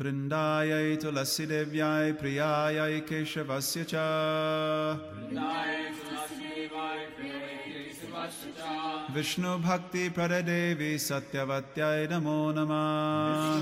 वृन्दायै तुलसीदेव्याय प्रियायै केशवस्य च। विष्णुभक्तिप्रदेवी सत्यवत्याय नमो नमः।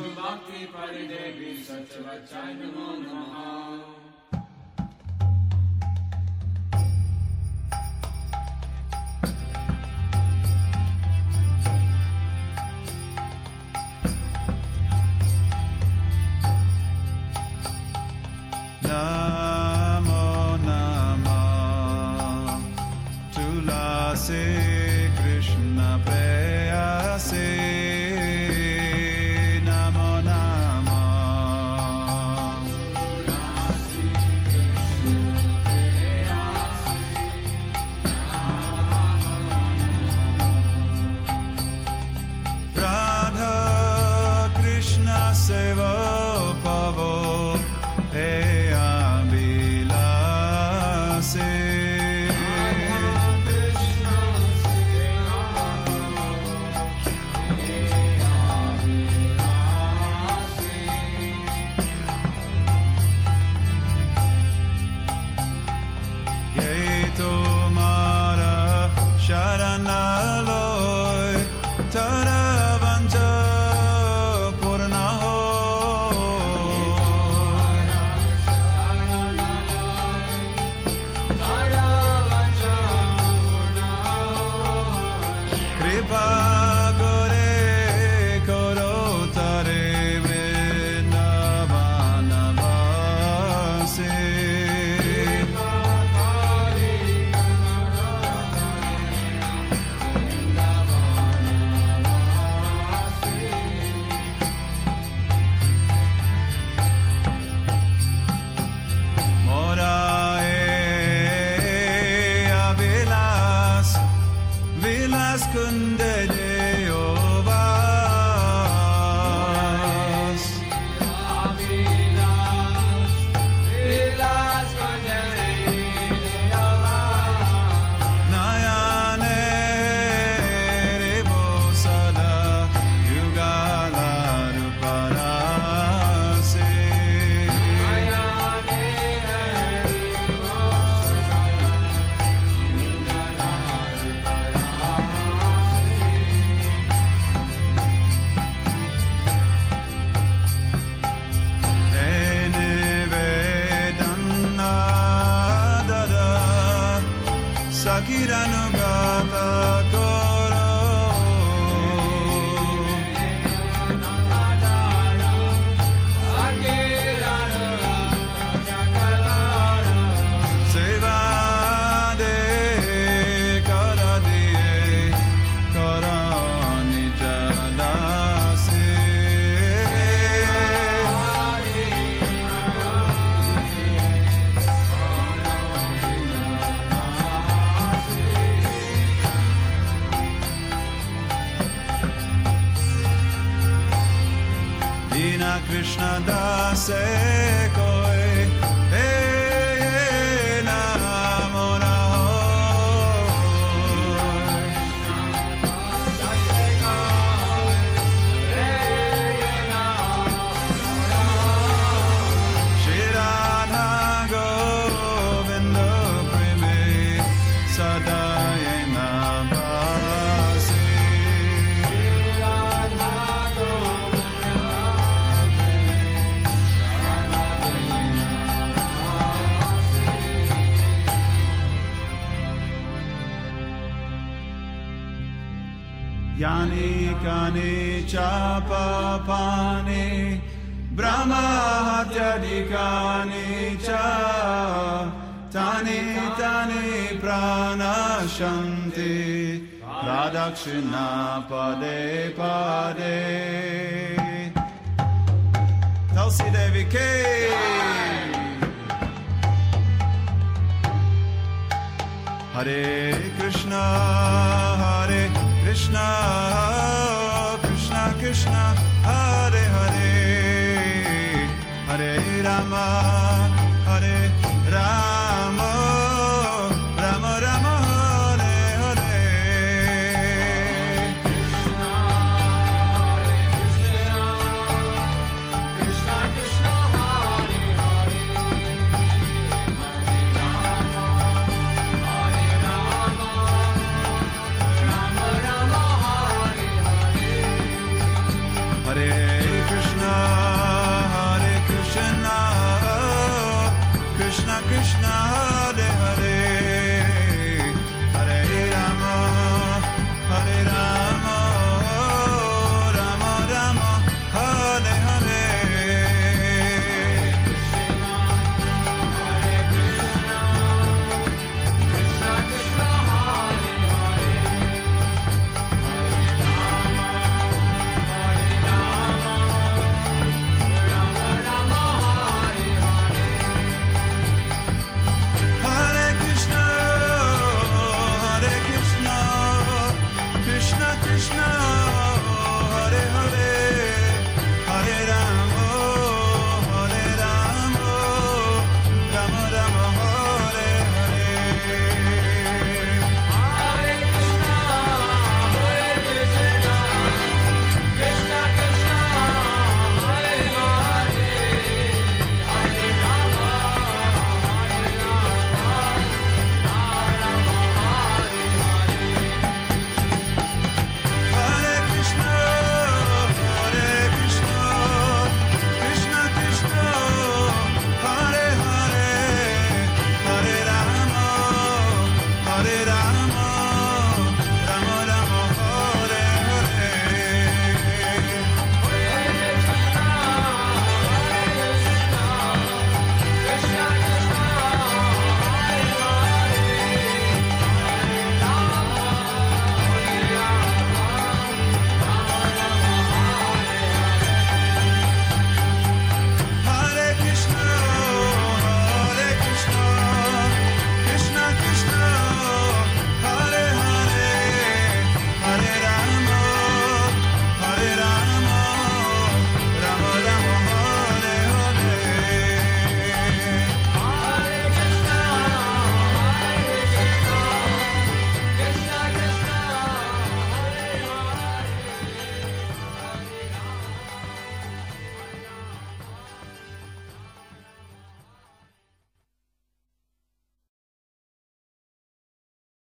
prepare. Vilas Kundele Kiranagata And I say. Yani kani chapa pani Brahma hatyadikani cha Tani tani prana shanti Pradakshina pade pade Tulsi Devi K. Hare Krishna, Hare Krishna, Krishna Krishna, Hare Hare, Hare Rama, Hare Rama,